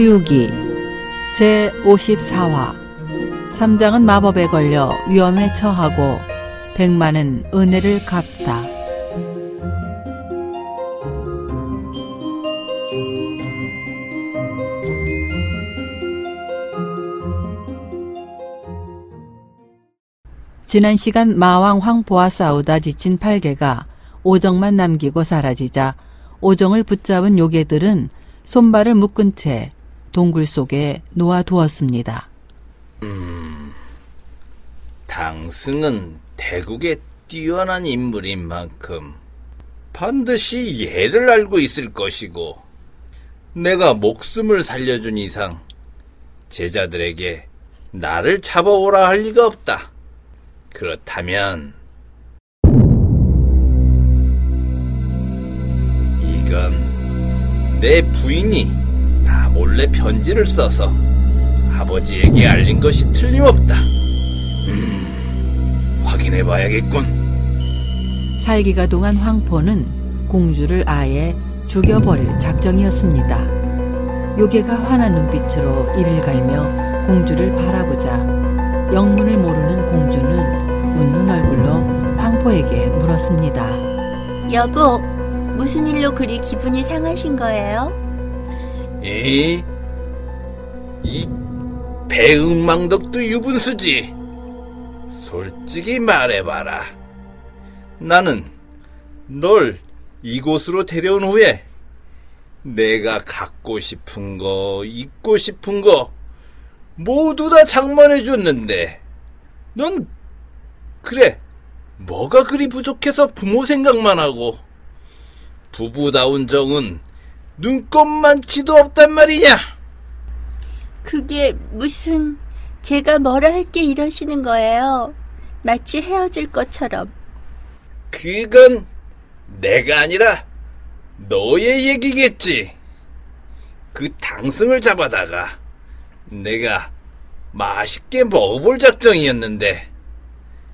서유기 제54화 삼장은 마법에 걸려 위험에 처하고 백만은 은혜를 갚다. 지난 시간 마왕 황보와 싸우다 지친 팔개가 오정만 남기고 사라지자 오정을 붙잡은 요괴들은 손발을 묶은 채 동굴 속에 놓아두었습니다. 당승은 대국의 뛰어난 인물인 만큼 반드시 예를 알고 있을 것이고 내가 목숨을 살려준 이상 제자들에게 나를 잡아오라 할 리가 없다. 그렇다면 이건 내 부인이 나 몰래 편지를 써서 아버지에게 알린 것이 틀림없다. 음, 확인해봐야겠군. 살기가 동안 황포는 공주를 아예 죽여버릴 작정이었습니다. 요괴가 환한 눈빛으로 이를 갈며 공주를 바라보자 영문을 모르는 공주는 웃는 얼굴로 황포에게 물었습니다. 여보, 무슨 일로 그리 기분이 상하신 거예요? 이, 이 배은망덕도 유분수지. 솔직히 말해봐라. 나는 널 이곳으로 데려온 후에 내가 갖고 싶은 거, 입고 싶은 거 모두 다 장만해 줬는데 넌 그래 뭐가 그리 부족해서 부모 생각만 하고 부부다운 정은 눈꼽만치도 없단 말이냐? 그게 무슨 제가 뭐라 할게 이러시는 거예요? 마치 헤어질 것처럼. 그건 내가 아니라 너의 얘기겠지. 그 당승을 잡아다가 내가 맛있게 먹어볼 작정이었는데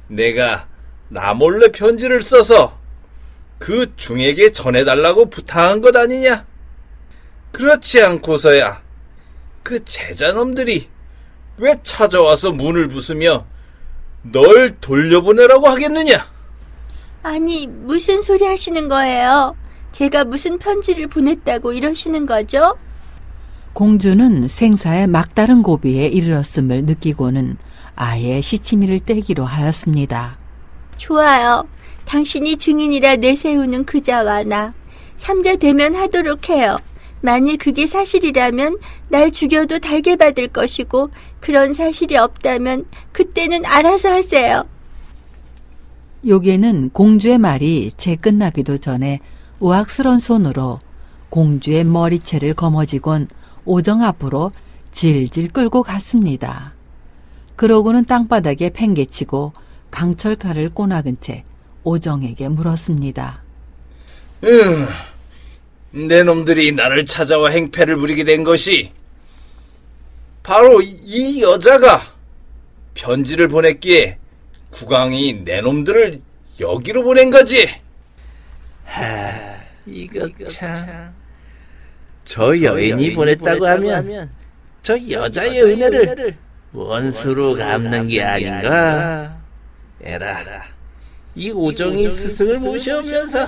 내가 나 몰래 편지를 써서 그 중에게 전해달라고 부탁한 것 아니냐? 그렇지 않고서야 그 제자놈들이 왜 찾아와서 문을 부수며 널 돌려보내라고 하겠느냐? 아니, 무슨 소리 하시는 거예요? 제가 무슨 편지를 보냈다고 이러시는 거죠? 공주는 생사의 막다른 고비에 이르렀음을 느끼고는 아예 시치미를 떼기로 하였습니다. 좋아요. 당신이 증인이라 내세우는 그자와 나. 삼자 대면하도록 해요. 만일 그게 사실이라면 날 죽여도 달게 받을 것이고 그런 사실이 없다면 그때는 알아서 하세요. 요괴는 공주의 말이 채 끝나기도 전에 우악스런 손으로 공주의 머리채를 거머쥐곤 오정 앞으로 질질 끌고 갔습니다. 그러고는 땅바닥에 팽개치고 강철칼을 꼬나근 채 오정에게 물었습니다. 음, 내 놈들이 나를 찾아와 행패를 부리게 된 것이 바로 이 여자가 편지를 보냈기에 국왕이 내 놈들을 여기로 보낸 거지. 하, 이거 참. 저 여인이 보냈다고 하면 저 여자의 은혜를 원수로 갚는 게 아닌가? 에라, 이 오정이 스승을 모셔오면서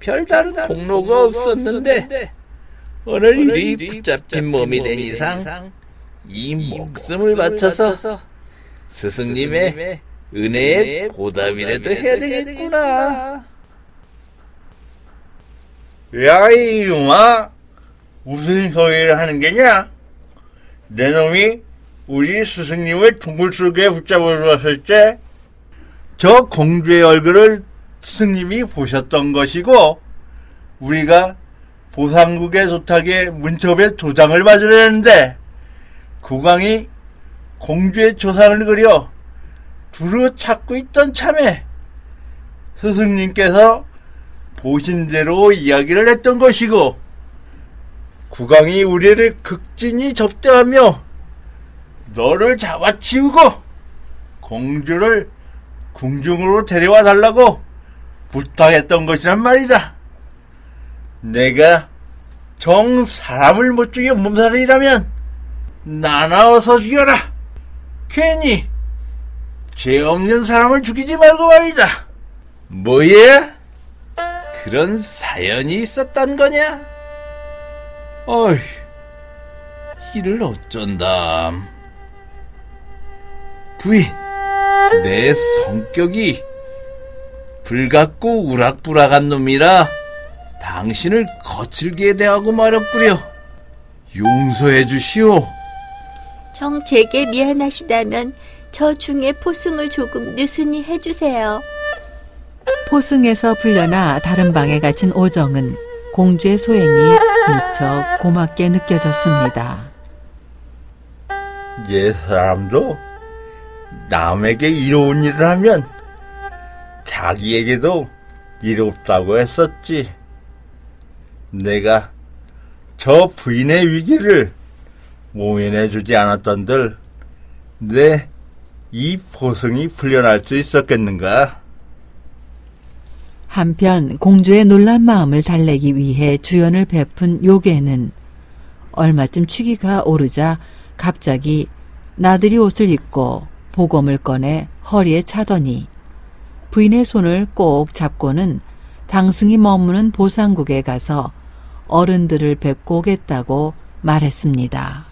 별다른 공로가 없었는데 오늘 이 붙잡힌 몸이 된 이상 이 목숨을 바쳐서 스승님의 은혜의 보답이라도 해야 되겠구나. 야, 이놈아, 무슨 소리를 하는 게냐? 내 놈이 우리 스승님을 둥글 속에 붙잡아주었을 때, 저 공주의 얼굴을 스승님이 보셨던 것이고, 우리가 보상국의 도탁에 문첩에 도장을 받으려는데, 국왕이 공주의 조상을 그려 두루 찾고 있던 참에, 스승님께서 보신 대로 이야기를 했던 것이고 국왕이 우리를 극진히 접대하며 너를 잡아치우고 공주를 궁중으로 데려와 달라고 부탁했던 것이란 말이다. 내가 정 사람을 못 죽여 몸살이라면 나나워서 죽여라. 괜히 죄 없는 사람을 죽이지 말고 말이다. 뭐야? 그런 사연이 있었단 거냐? 어이, 이를 어쩐담. 부인, 내 성격이 불같고 우락부락한 놈이라 당신을 거칠게 대하고 말았구려. 용서해 주시오. 정 제게 미안하시다면 저 중에 포승을 조금 느슨히 해주세요. 포승에서 풀려나 다른 방에 갇힌 오정은 공주의 소행이 무척 고맙게 느껴졌습니다. 옛 사람도 남에게 이로운 일을 하면 자기에게도 이롭다고 했었지. 내가 저 부인의 위기를 모면해 주지 않았던들 내이 포승이 풀려날 수 있었겠는가? 한편 공주의 놀란 마음을 달래기 위해 주연을 베푼 요괴는 얼마쯤 취기가 오르자 갑자기 나들이 옷을 입고 보검을 꺼내 허리에 차더니 부인의 손을 꼭 잡고는 당승이 머무는 보상국에 가서 어른들을 뵙고 오겠다고 말했습니다.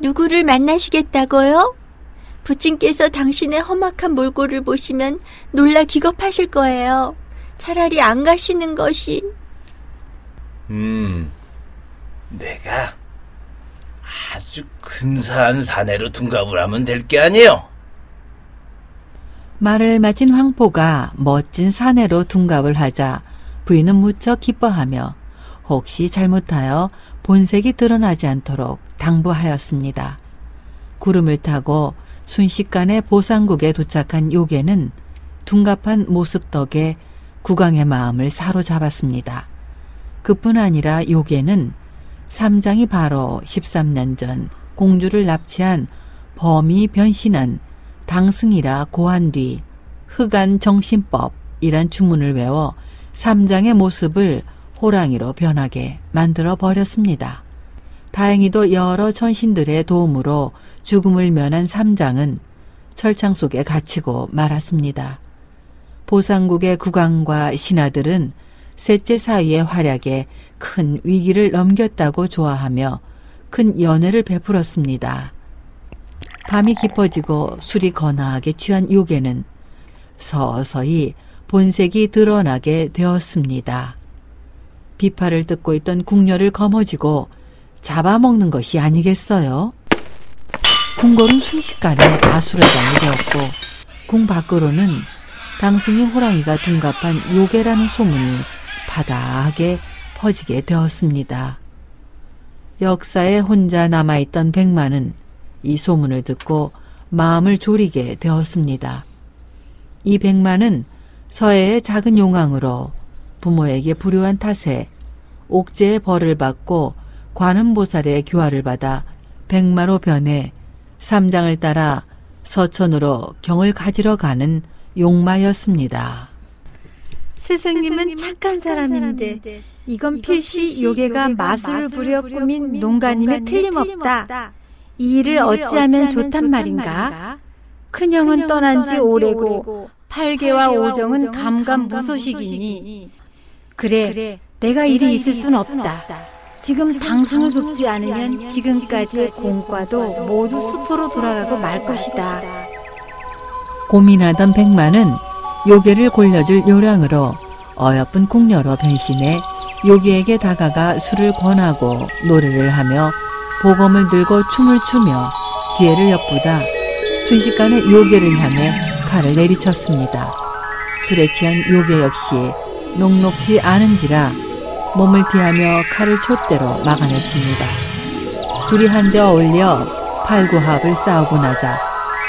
누구를 만나시겠다고요? 부친께서 당신의 험악한 몰골을 보시면 놀라 기겁하실 거예요. 차라리 안 가시는 것이 음, 내가 아주 근사한 사내로 둔갑을 하면 될 게 아니요. 말을 마친 황포가 멋진 사내로 둔갑을 하자 부인은 무척 기뻐하며 혹시 잘못하여 본색이 드러나지 않도록 당부하였습니다. 구름을 타고 순식간에 보상국에 도착한 요괴는 둔갑한 모습 덕에 국왕의 마음을 사로잡았습니다. 그뿐 아니라 요괴는 삼장이 바로 13년 전 공주를 납치한 범이 변신한 당승이라 고한 뒤 흑안 정신법이란 주문을 외워 삼장의 모습을 호랑이로 변하게 만들어 버렸습니다. 다행히도 여러 전신들의 도움으로 죽음을 면한 삼장은 철창 속에 갇히고 말았습니다. 보상국의 국왕과 신하들은 셋째 사위의 활약에 큰 위기를 넘겼다고 좋아하며 큰 연회를 베풀었습니다. 밤이 깊어지고 술이 거나하게 취한 요괴는 서서히 본색이 드러나게 되었습니다. 비파를 뜯고 있던 궁녀를 거머쥐고 잡아먹는 것이 아니겠어요? 궁궐은 순식간에 다수라장이 되었고 궁 밖으로는 당승이 호랑이가 둔갑한 요괴라는 소문이 바다하게 퍼지게 되었습니다. 역사에 혼자 남아있던 백만은 이 소문을 듣고 마음을 졸이게 되었습니다. 이 백만은 서해의 작은 용왕으로 부모에게 불효한 탓에 옥제의 벌을 받고 관음보살의 교화를 받아 백마로 변해 삼장을 따라 서천으로 경을 가지러 가는 용마였습니다. 스승님은 착한 사람인데 이건 필시 요괴가 마술을 부려 꾸민 농가님에 틀림없다. 이 일을 어찌하면 좋단 말인가? 큰형은 떠난 지 오래고 팔개와 오정은 감감무소식이니 그래 내가 일이 있을 순 없다. 지금 당승을 돕지 않으면 지금까지의 공과도 모두 수포로 돌아가고 말 것이다. 고민하던 백만은 요괴를 골려줄 요량으로 어여쁜 궁녀로 변신해 요괴에게 다가가 술을 권하고 노래를 하며 보검을 들고 춤을 추며 기회를 엿보다 순식간에 요괴를 향해 칼을 내리쳤습니다. 술에 취한 요괴 역시 녹록지 않은지라 몸을 피하며 칼을 촛대로 막아냈습니다. 둘이 한데 어울려 팔구합을 싸우고 나자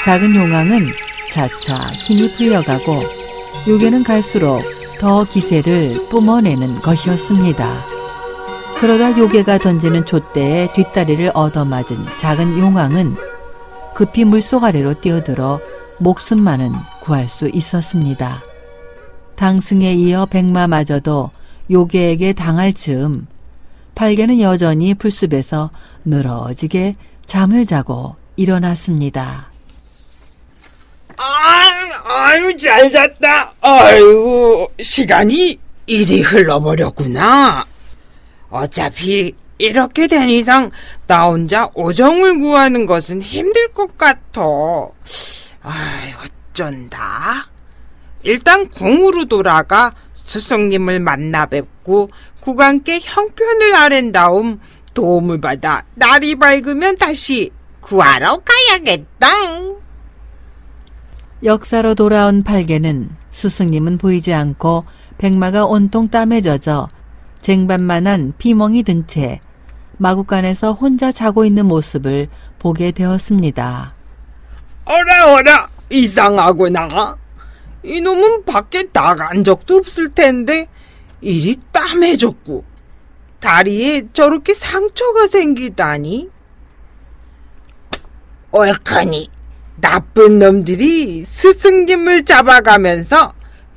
작은 용왕은 차차 힘이 풀려가고 요괴는 갈수록 더 기세를 뿜어내는 것이었습니다. 그러다 요괴가 던지는 촛대에 뒷다리를 얻어맞은 작은 용왕은 급히 물속 아래로 뛰어들어 목숨만은 구할 수 있었습니다. 당승에 이어 백마마저도 요괴에게 당할 즈음 팔개는 여전히 풀숲에서 늘어지게 잠을 자고 일어났습니다. 아, 아유, 잘 잤다. 아이고, 시간이 이리 흘러버렸구나. 어차피 이렇게 된 이상 나 혼자 오정을 구하는 것은 힘들 것 같아. 아이, 어쩐다. 일단 궁으로 돌아가 스승님을 만나 뵙고 국왕께 형편을 아랜 다음 도움을 받아 날이 밝으면 다시 구하러 가야겠다. 역사로 돌아온 팔개는 스승님은 보이지 않고 백마가 온통 땀에 젖어 쟁반만한 피멍이 든 채 마구간에서 혼자 자고 있는 모습을 보게 되었습니다. 어라 어라 이상하구나. 이놈은 밖에 나간 적도 없을 텐데 이리 땀해졌고 다리에 저렇게 상처가 생기다니. 옳거니 나쁜 놈들이 스승님을 잡아가면서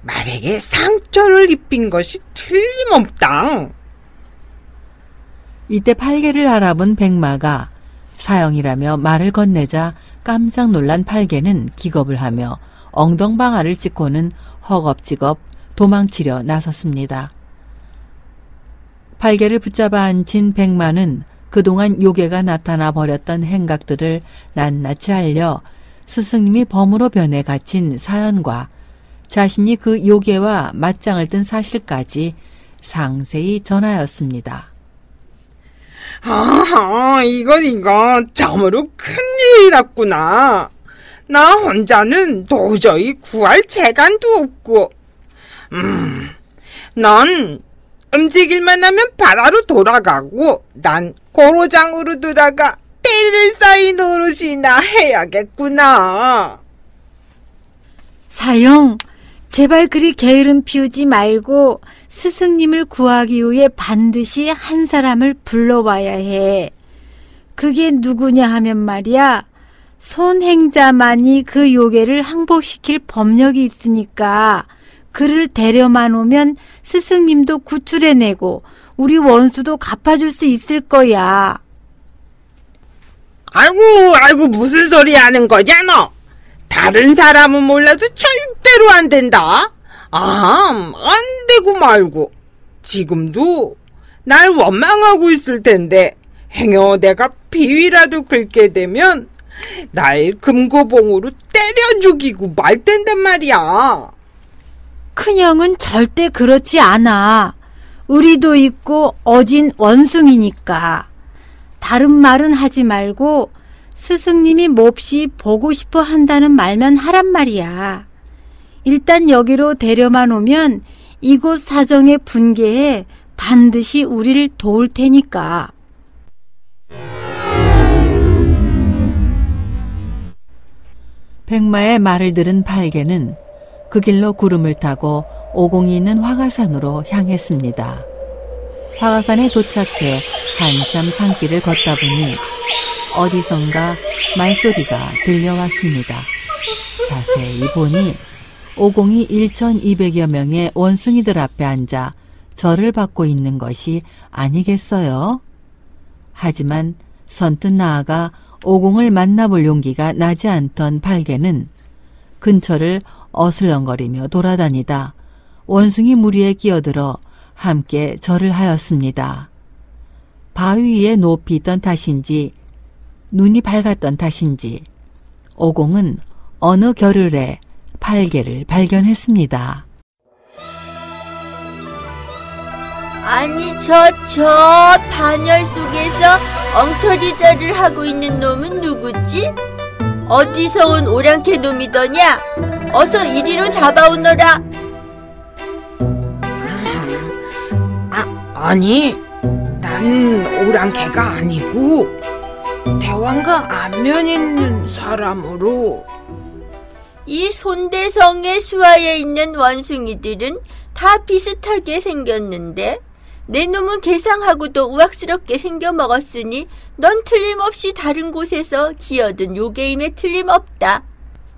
말에게 상처를 입힌 것이 틀림없다. 이때 팔개를 알아본 백마가 사형이라며 말을 건네자 깜짝 놀란 팔개는 기겁을 하며 엉덩방아를 찍고는 허겁지겁 도망치려 나섰습니다. 팔개를 붙잡아 앉힌 백마는 그동안 요괴가 나타나 버렸던 행각들을 낱낱이 알려 스승님이 범으로 변해 갇힌 사연과 자신이 그 요괴와 맞짱을 뜬 사실까지 상세히 전하였습니다. 아, 이건 이건 참으로 큰일이랐구나. 나 혼자는 도저히 구할 재간도 없고, 음, 넌 움직일만 하면 바다로 돌아가고, 난 고로장으로 돌아가 때를 쌓인 노릇이나 해야겠구나. 사형, 제발 그리 게으름 피우지 말고 스승님을 구하기 위해 반드시 한 사람을 불러와야 해. 그게 누구냐 하면 말이야. 손행자만이 그 요괴를 항복시킬 법력이 있으니까 그를 데려만 오면 스승님도 구출해내고 우리 원수도 갚아줄 수 있을 거야. 아이고, 아이고, 무슨 소리 하는 거냐, 너? 다른 사람은 몰라도 절대로 안 된다. 아, 안 되고 말고. 지금도 날 원망하고 있을 텐데, 행여 내가 비위라도 긁게 되면, 날 금고봉으로 때려 죽이고 말 텐단 말이야. 큰형은 절대 그렇지 않아. 우리도 있고 어진 원숭이니까. 다른 말은 하지 말고 스승님이 몹시 보고 싶어 한다는 말만 하란 말이야. 일단 여기로 데려만 오면 이곳 사정의 분개에 반드시 우리를 도울 테니까. 백마의 말을 들은 팔개는 그 길로 구름을 타고 오공이 있는 화가산으로 향했습니다. 화가산에 도착해 한참 산길을 걷다 보니 어디선가 말소리가 들려왔습니다. 자세히 보니 오공이 1,200여 명의 원숭이들 앞에 앉아 절을 받고 있는 것이 아니겠어요? 하지만 선뜻 나아가 오공을 만나볼 용기가 나지 않던 팔개는 근처를 어슬렁거리며 돌아다니다 원숭이 무리에 끼어들어 함께 절을 하였습니다. 바위 위에 높이 있던 탓인지 눈이 밝았던 탓인지 오공은 어느 겨를에 팔개를 발견했습니다. 아니 저 저 반열 속에서 엉터리자를 하고 있는 놈은 누구지? 어디서 온 오랑캐 놈이더냐? 어서 이리로 잡아오너라. 아, 아니, 난 오랑캐가 아니고, 대왕과 안면 있는 사람으로, 이 손대성의 수하에 있는 원숭이들은 다 비슷하게 생겼는데 내 놈은 개상하고도 우악스럽게 생겨 먹었으니 넌 틀림없이 다른 곳에서 기어든 요괴임에 틀림없다.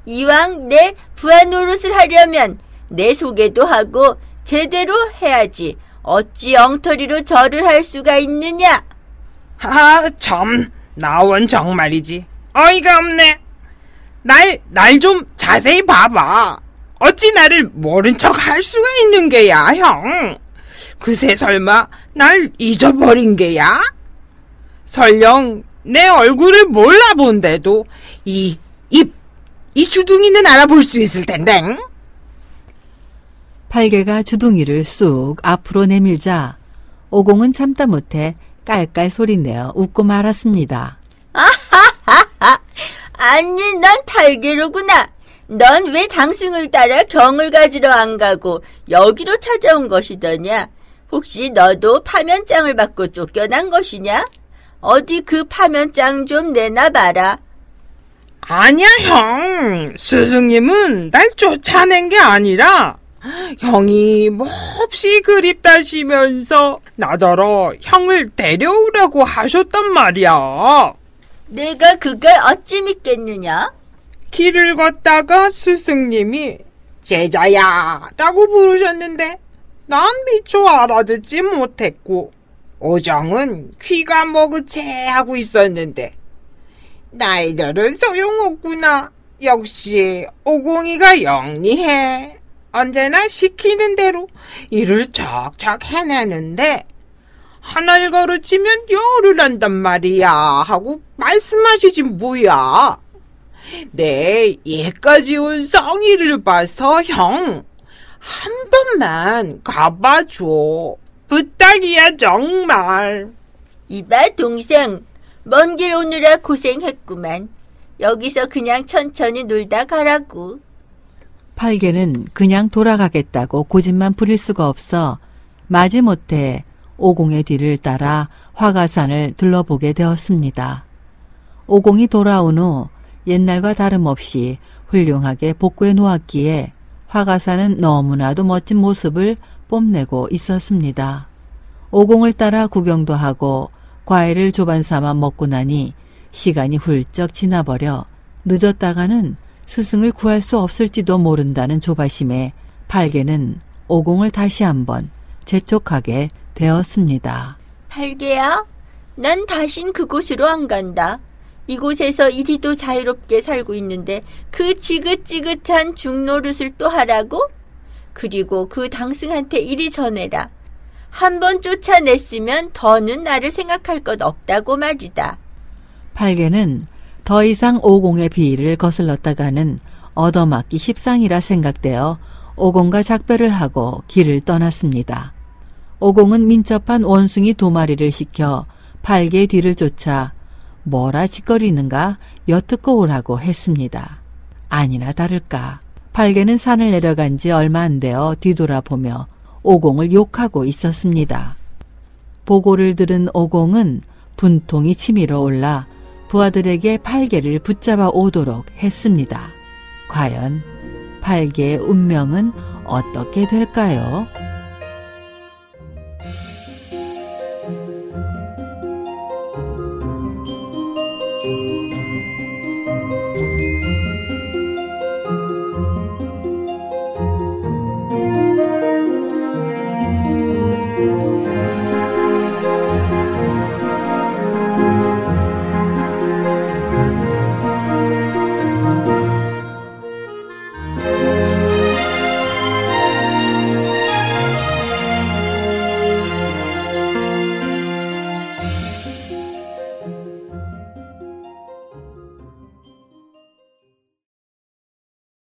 이왕 내 부하 노릇을 하려면 내 소개도 하고 제대로 해야지 어찌 엉터리로 절을 할 수가 있느냐? 아, 참, 나원 정말이지. 어이가 없네. 날, 날 좀 자세히 봐봐. 어찌 나를 모른 척 할 수가 있는 게야, 형? 그새 설마 날 잊어버린 게야? 설령 내 얼굴을 몰라본데도 이, 입, 이 주둥이는 알아볼 수 있을 텐데. 응? 팔개가 주둥이를 쑥 앞으로 내밀자 오공은 참다 못해 깔깔 소리내어 웃고 말았습니다. 아니, 넌 달개로구나. 넌 왜 당승을 따라 경을 가지러 안 가고 여기로 찾아온 것이더냐? 혹시 너도 파면장을 받고 쫓겨난 것이냐? 어디 그 파면장 좀 내놔봐라. 아니야, 형. 스승님은 날 쫓아낸 게 아니라, 형이 몹시 그립다시면서 나더러 형을 데려오라고 하셨단 말이야. 내가 그걸 어찌 믿겠느냐? 길을 걷다가 스승님이 제자야 라고 부르셨는데 난 미처 알아듣지 못했고 오정은 귀가 머그채 하고 있었는데 나이들은 소용없구나 역시 오공이가 영리해 언제나 시키는 대로 일을 척척 해내는데 하나를 가르치면 열을 한단 말이야 하고 말씀하시지 뭐야 네, 얘까지 온 성의를 봐서 형, 한 번만 가봐줘. 부탁이야, 정말. 이봐, 동생. 먼 길 오느라 고생했구만. 여기서 그냥 천천히 놀다 가라고. 팔개는 그냥 돌아가겠다고 고집만 부릴 수가 없어 마지못해 오공의 뒤를 따라 화가산을 둘러보게 되었습니다. 오공이 돌아온 후 옛날과 다름없이 훌륭하게 복구해 놓았기에 화가산은 너무나도 멋진 모습을 뽐내고 있었습니다. 오공을 따라 구경도 하고 과일을 조반 삼아 먹고 나니 시간이 훌쩍 지나버려 늦었다가는 스승을 구할 수 없을지도 모른다는 조바심에 팔개는 오공을 다시 한번 재촉하게 되었습니다. 팔개야, 난 다신 그곳으로 안 간다. 이곳에서 이리도 자유롭게 살고 있는데 그 지긋지긋한 중노릇을 또 하라고? 그리고 그 당승한테 이리 전해라. 한 번 쫓아냈으면 더는 나를 생각할 것 없다고 말이다. 팔개는 더 이상 오공의 비위를 거슬렀다가는 얻어맞기 십상이라 생각되어 오공과 작별을 하고 길을 떠났습니다. 오공은 민첩한 원숭이 두 마리를 시켜 팔개의 뒤를 쫓아 뭐라 짓거리는가 엿듣고 오라고 했습니다. 아니나 다를까 팔개는 산을 내려간 지 얼마 안 되어 뒤돌아보며 오공을 욕하고 있었습니다. 보고를 들은 오공은 분통이 치밀어 올라 부하들에게 팔개를 붙잡아 오도록 했습니다. 과연 팔개의 운명은 어떻게 될까요?